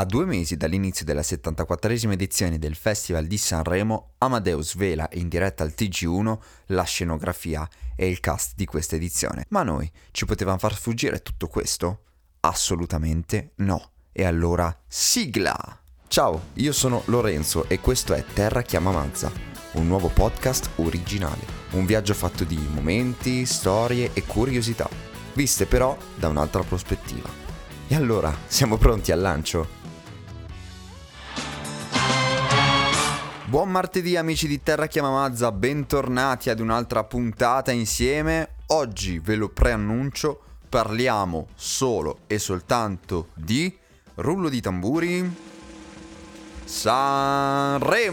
A due mesi dall'inizio della 74esima edizione del Festival di Sanremo, Amadeus svela in diretta al TG1 la scenografia e il cast di questa edizione. Ma noi ci potevamo far sfuggire tutto questo? Assolutamente no. E allora sigla! Ciao, io sono Lorenzo e questo è Terra Chiama Mazza, un nuovo podcast originale. Un viaggio fatto di momenti, storie e curiosità, viste però da un'altra prospettiva. E allora, siamo pronti al lancio? Buon martedì amici di Terra Chiama Mazza, bentornati ad un'altra puntata insieme. Oggi ve lo preannuncio, parliamo solo e soltanto di rullo di tamburi Sanremo.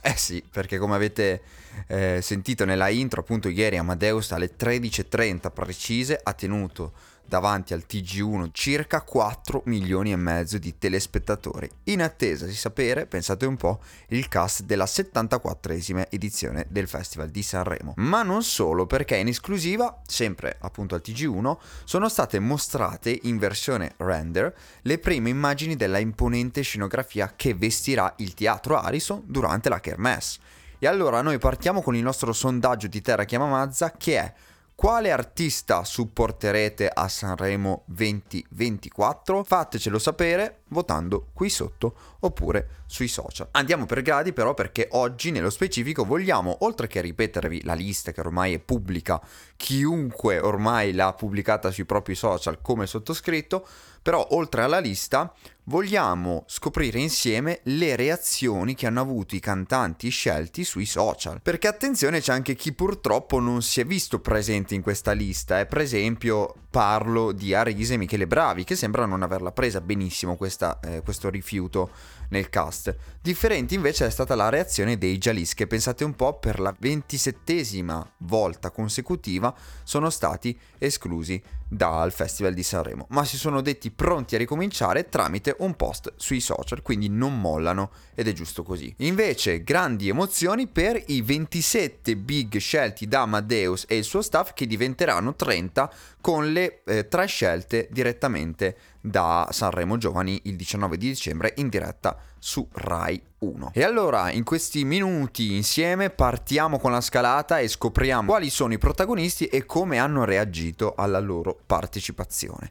Eh sì, perché come avete eh, sentito nella intro, appunto ieri Amadeus alle 13:30 precise ha tenuto davanti al TG1 circa 4 milioni e mezzo di telespettatori, in attesa di sapere, pensate un po', il cast della 74esima edizione del Festival di Sanremo. Ma non solo, perché in esclusiva, sempre appunto al TG1, sono state mostrate in versione render le prime immagini della imponente scenografia che vestirà il teatro Harrison durante la Kermesse. E allora noi partiamo con il nostro sondaggio di Terra Chiama Mazza che è quale artista supporterete a Sanremo 2024? Fatecelo sapere votando qui sotto oppure sui social. Andiamo per gradi però perché oggi nello specifico vogliamo, oltre che ripetervi la lista che ormai è pubblica, chiunque ormai l'ha pubblicata sui propri social come sottoscritto, però oltre alla lista vogliamo scoprire insieme le reazioni che hanno avuto i cantanti scelti sui social. Perché attenzione c'è anche chi purtroppo non si è visto presente in questa lista. Eh. Per esempio parlo di Arise e Michele Bravi che sembrano non averla presa benissimo questa, eh, questo rifiuto nel cast. Differente invece è stata la reazione dei Jalis che pensate un po' per la ventisettesima volta consecutiva sono stati esclusi dal Festival di Sanremo, ma si sono detti pronti a ricominciare tramite un post sui social, quindi non mollano ed è giusto così. Invece grandi emozioni per i 27 big scelti da Amadeus e il suo staff che diventeranno 30 con le eh, tre scelte direttamente da Sanremo Giovani il 19 di dicembre in diretta su Rai 1. E allora in questi minuti insieme partiamo con la scalata e scopriamo quali sono i protagonisti e come hanno reagito alla loro partecipazione.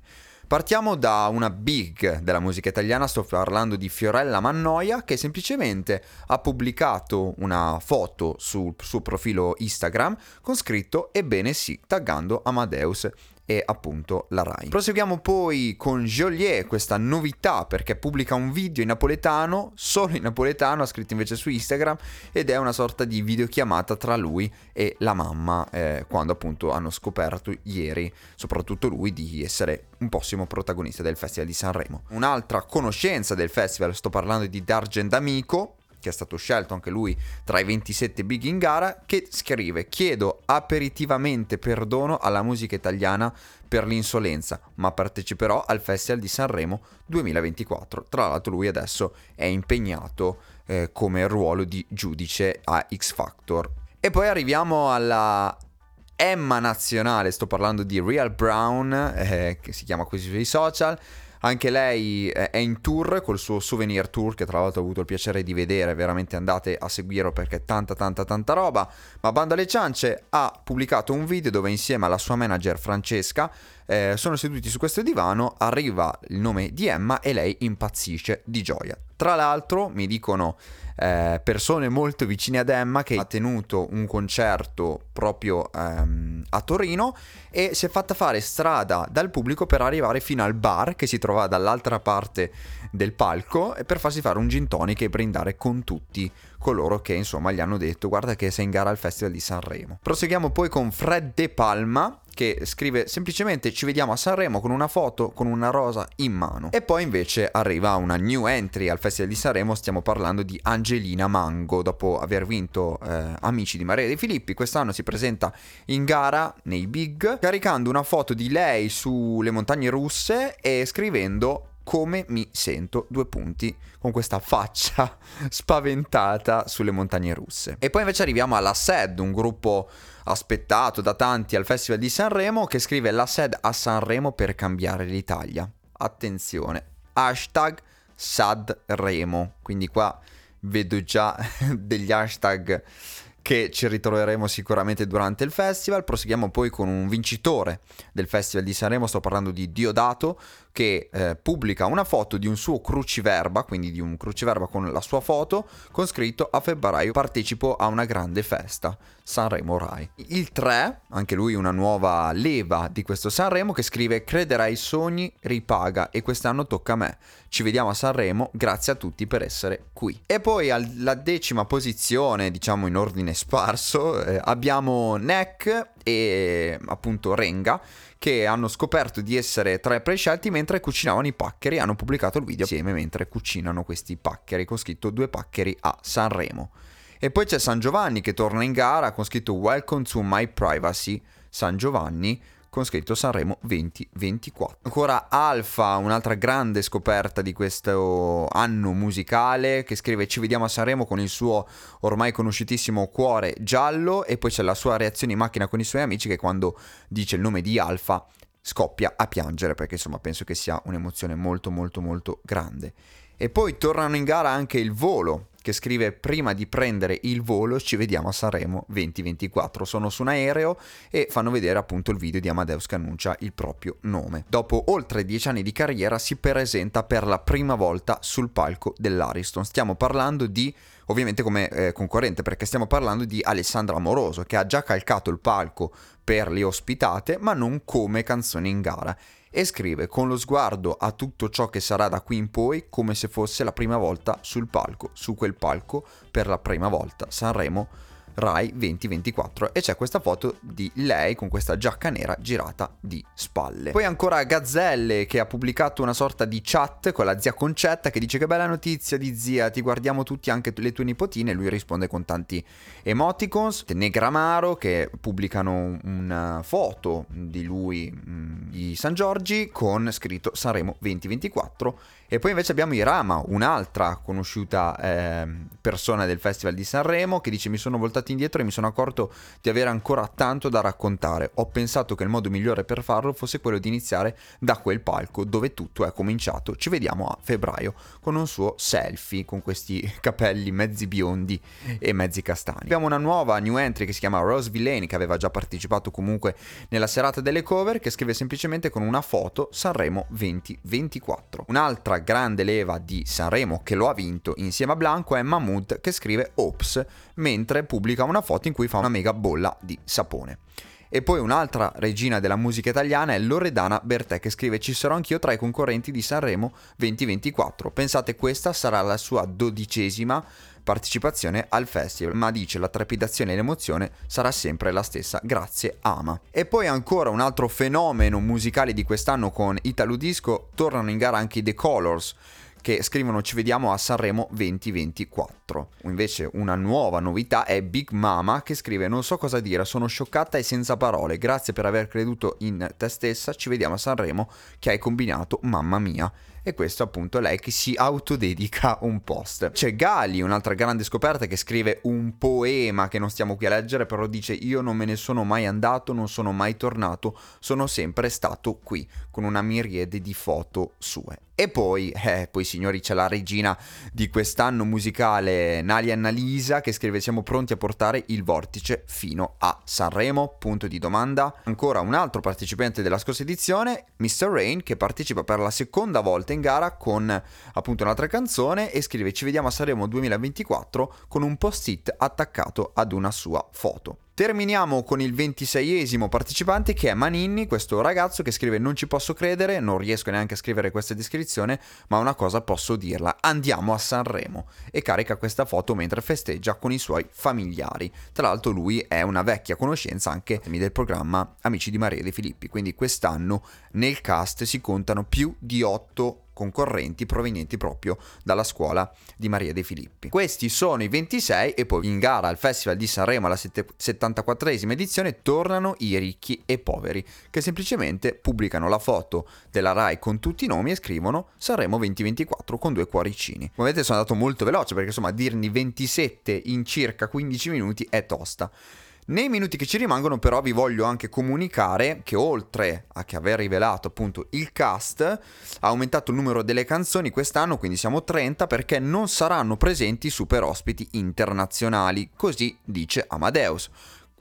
Partiamo da una big della musica italiana, sto parlando di Fiorella Mannoia che semplicemente ha pubblicato una foto sul suo profilo Instagram con scritto Ebbene sì, taggando Amadeus e appunto la Rai. Proseguiamo poi con Joliet, questa novità perché pubblica un video in napoletano, solo in napoletano, ha scritto invece su Instagram ed è una sorta di videochiamata tra lui e la mamma eh, quando appunto hanno scoperto ieri, soprattutto lui, di essere un prossimo protagonista del Festival di Sanremo. Un'altra conoscenza del festival, sto parlando di D'Argent Amico, che è stato scelto anche lui tra i 27 big in gara, che scrive chiedo aperitivamente perdono alla musica italiana per l'insolenza, ma parteciperò al Festival di Sanremo 2024. Tra l'altro lui adesso è impegnato eh, come ruolo di giudice a X Factor. E poi arriviamo alla Emma nazionale, sto parlando di Real Brown, eh, che si chiama così sui social anche lei è in tour col suo souvenir tour che tra l'altro ho avuto il piacere di vedere, veramente andate a seguirlo perché è tanta tanta tanta roba. Ma Banda alle Ciance ha pubblicato un video dove insieme alla sua manager Francesca eh, sono seduti su questo divano, arriva il nome di Emma e lei impazzisce di gioia. Tra l'altro mi dicono eh, persone molto vicine ad Emma che ha tenuto un concerto proprio ehm, a Torino e si è fatta fare strada dal pubblico per arrivare fino al bar che si trova dall'altra parte del palco e per farsi fare un gin tonic e brindare con tutti coloro che insomma gli hanno detto guarda che sei in gara al Festival di Sanremo. Proseguiamo poi con Fred De Palma che scrive semplicemente ci vediamo a Sanremo con una foto con una rosa in mano. E poi invece arriva una new entry al Festival di Sanremo, stiamo parlando di Angelina Mango, dopo aver vinto eh, Amici di Maria De Filippi, quest'anno si presenta in gara nei big, caricando una foto di lei sulle montagne russe e scrivendo come mi sento, due punti, con questa faccia spaventata sulle montagne russe. E poi invece arriviamo alla SED, un gruppo aspettato da tanti al Festival di Sanremo, che scrive la SED a Sanremo per cambiare l'Italia. Attenzione, hashtag Sad Remo. Quindi qua vedo già degli hashtag che ci ritroveremo sicuramente durante il festival. Proseguiamo poi con un vincitore del Festival di Sanremo, sto parlando di Diodato, che eh, pubblica una foto di un suo cruciverba, quindi di un cruciverba con la sua foto, con scritto a febbraio partecipo a una grande festa, Sanremo Rai. Il 3, anche lui una nuova leva di questo Sanremo, che scrive crederai ai sogni, ripaga e quest'anno tocca a me. Ci vediamo a Sanremo, grazie a tutti per essere qui. E poi alla decima posizione, diciamo in ordine sparso, eh, abbiamo Neck e appunto Renga che hanno scoperto di essere tra i prescelti mentre cucinavano i paccheri. Hanno pubblicato il video assieme mentre cucinano questi paccheri con scritto due paccheri a Sanremo. E poi c'è San Giovanni che torna in gara con scritto Welcome to my privacy San Giovanni con scritto Sanremo 2024. Ancora Alfa, un'altra grande scoperta di questo anno musicale, che scrive Ci vediamo a Sanremo con il suo ormai conosciutissimo cuore giallo e poi c'è la sua reazione in macchina con i suoi amici che quando dice il nome di Alfa scoppia a piangere perché insomma penso che sia un'emozione molto molto molto grande. E poi tornano in gara anche il volo che scrive prima di prendere il volo ci vediamo a Sanremo 2024. Sono su un aereo e fanno vedere appunto il video di Amadeus che annuncia il proprio nome. Dopo oltre dieci anni di carriera si presenta per la prima volta sul palco dell'Ariston. Stiamo parlando di ovviamente come eh, concorrente perché stiamo parlando di Alessandra Amoroso che ha già calcato il palco per le ospitate ma non come canzone in gara e scrive con lo sguardo a tutto ciò che sarà da qui in poi come se fosse la prima volta sul palco, su quel palco per la prima volta. Sanremo Rai 2024 e c'è questa foto di lei con questa giacca nera girata di spalle. Poi ancora Gazzelle che ha pubblicato una sorta di chat con la zia Concetta che dice che bella notizia di zia, ti guardiamo tutti anche le tue nipotine lui risponde con tanti emoticons. Negramaro che pubblicano una foto di lui mm, di San Giorgi con scritto Sanremo 2024 e poi invece abbiamo Irama, un'altra conosciuta eh, persona del Festival di Sanremo, che dice mi sono voltato indietro e mi sono accorto di avere ancora tanto da raccontare. Ho pensato che il modo migliore per farlo fosse quello di iniziare da quel palco dove tutto è cominciato. Ci vediamo a febbraio con un suo selfie con questi capelli mezzi biondi e mezzi castani. Abbiamo una nuova new entry che si chiama Rose Villain, che aveva già partecipato comunque nella serata delle cover, che scrive semplicemente con una foto Sanremo 2024. Un'altra grande leva di Sanremo che lo ha vinto insieme a Blanco è Mahmood che scrive Ops mentre pubblica una foto in cui fa una mega bolla di sapone. E poi un'altra regina della musica italiana è Loredana Bertè che scrive ci sarò anch'io tra i concorrenti di Sanremo 2024. Pensate questa sarà la sua dodicesima partecipazione al festival, ma dice la trepidazione e l'emozione sarà sempre la stessa, grazie Ama. E poi ancora un altro fenomeno musicale di quest'anno con Italo Disco, tornano in gara anche i The Colors che scrivono ci vediamo a Sanremo 2024. Invece una nuova novità è Big Mama che scrive non so cosa dire, sono scioccata e senza parole, grazie per aver creduto in te stessa, ci vediamo a Sanremo che hai combinato, mamma mia e questo appunto è lei che si autodedica un post. C'è Gali, un'altra grande scoperta, che scrive un poema che non stiamo qui a leggere, però dice io non me ne sono mai andato, non sono mai tornato, sono sempre stato qui, con una miriade di foto sue. E poi, eh, poi signori, c'è la regina di quest'anno musicale, Nalia Annalisa, che scrive siamo pronti a portare il vortice fino a Sanremo, punto di domanda. Ancora un altro partecipante della scorsa edizione, Mr. Rain, che partecipa per la seconda volta in gara con appunto un'altra canzone e scrive ci vediamo a Sanremo 2024 con un post-it attaccato ad una sua foto. Terminiamo con il ventiseiesimo partecipante che è Maninni, questo ragazzo che scrive non ci posso credere, non riesco neanche a scrivere questa descrizione, ma una cosa posso dirla, andiamo a Sanremo e carica questa foto mentre festeggia con i suoi familiari. Tra l'altro lui è una vecchia conoscenza anche del programma Amici di Maria De Filippi, quindi quest'anno nel cast si contano più di otto concorrenti provenienti proprio dalla scuola di Maria De Filippi. Questi sono i 26 e poi in gara al Festival di Sanremo alla 74esima edizione tornano i ricchi e poveri che semplicemente pubblicano la foto della RAI con tutti i nomi e scrivono Sanremo 2024 con due cuoricini. Come vedete sono andato molto veloce perché insomma dirne 27 in circa 15 minuti è tosta. Nei minuti che ci rimangono però vi voglio anche comunicare che oltre a che aver rivelato appunto il cast ha aumentato il numero delle canzoni quest'anno, quindi siamo 30 perché non saranno presenti super ospiti internazionali, così dice Amadeus.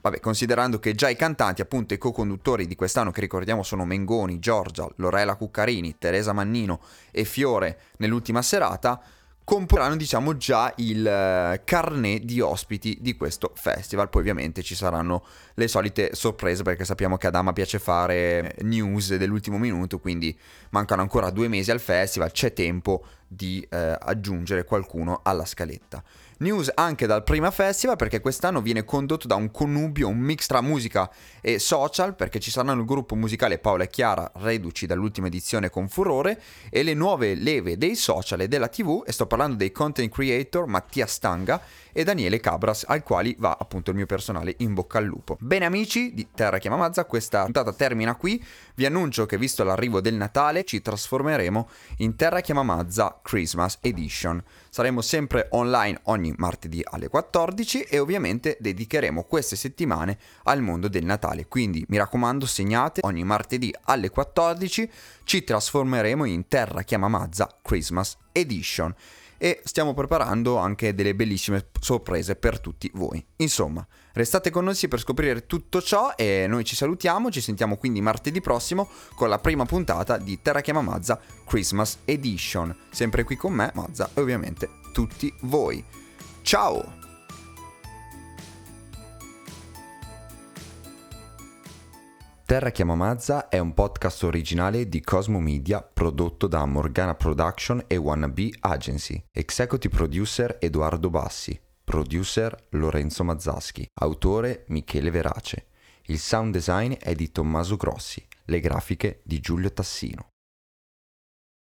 Vabbè, considerando che già i cantanti, appunto i co-conduttori di quest'anno, che ricordiamo sono Mengoni, Giorgia, Lorella Cuccarini, Teresa Mannino e Fiore nell'ultima serata, comporranno diciamo già il uh, carnet di ospiti di questo festival. Poi ovviamente ci saranno le solite sorprese perché sappiamo che Adama piace fare news dell'ultimo minuto quindi mancano ancora due mesi al festival. C'è tempo di uh, aggiungere qualcuno alla scaletta News anche dal Prima Festival perché quest'anno viene condotto da un connubio, un mix tra musica e social perché ci saranno il gruppo musicale Paola e Chiara, reduci dall'ultima edizione con furore, e le nuove leve dei social e della tv e sto parlando dei content creator Mattia Stanga e Daniele Cabras al quali va appunto il mio personale in bocca al lupo. Bene amici di Terra Chiama Mazza, questa puntata termina qui, vi annuncio che visto l'arrivo del Natale ci trasformeremo in Terra Chiama Mazza Christmas Edition. Saremo sempre online ogni martedì alle 14 e ovviamente dedicheremo queste settimane al mondo del Natale. Quindi mi raccomando segnate ogni martedì alle 14 ci trasformeremo in Terra Chiama Mazza Christmas Edition e stiamo preparando anche delle bellissime sorprese per tutti voi. Insomma, restate con noi per scoprire tutto ciò e noi ci salutiamo, ci sentiamo quindi martedì prossimo con la prima puntata di Terra Chiama Mazza Christmas Edition, sempre qui con me, Mazza e ovviamente tutti voi. Ciao! Terra Chiama Mazza è un podcast originale di Cosmo Media prodotto da Morgana Production e Wannabe Agency. Executive producer Edoardo Bassi. Producer Lorenzo Mazzaschi. Autore Michele Verace. Il sound design è di Tommaso Grossi. Le grafiche di Giulio Tassino.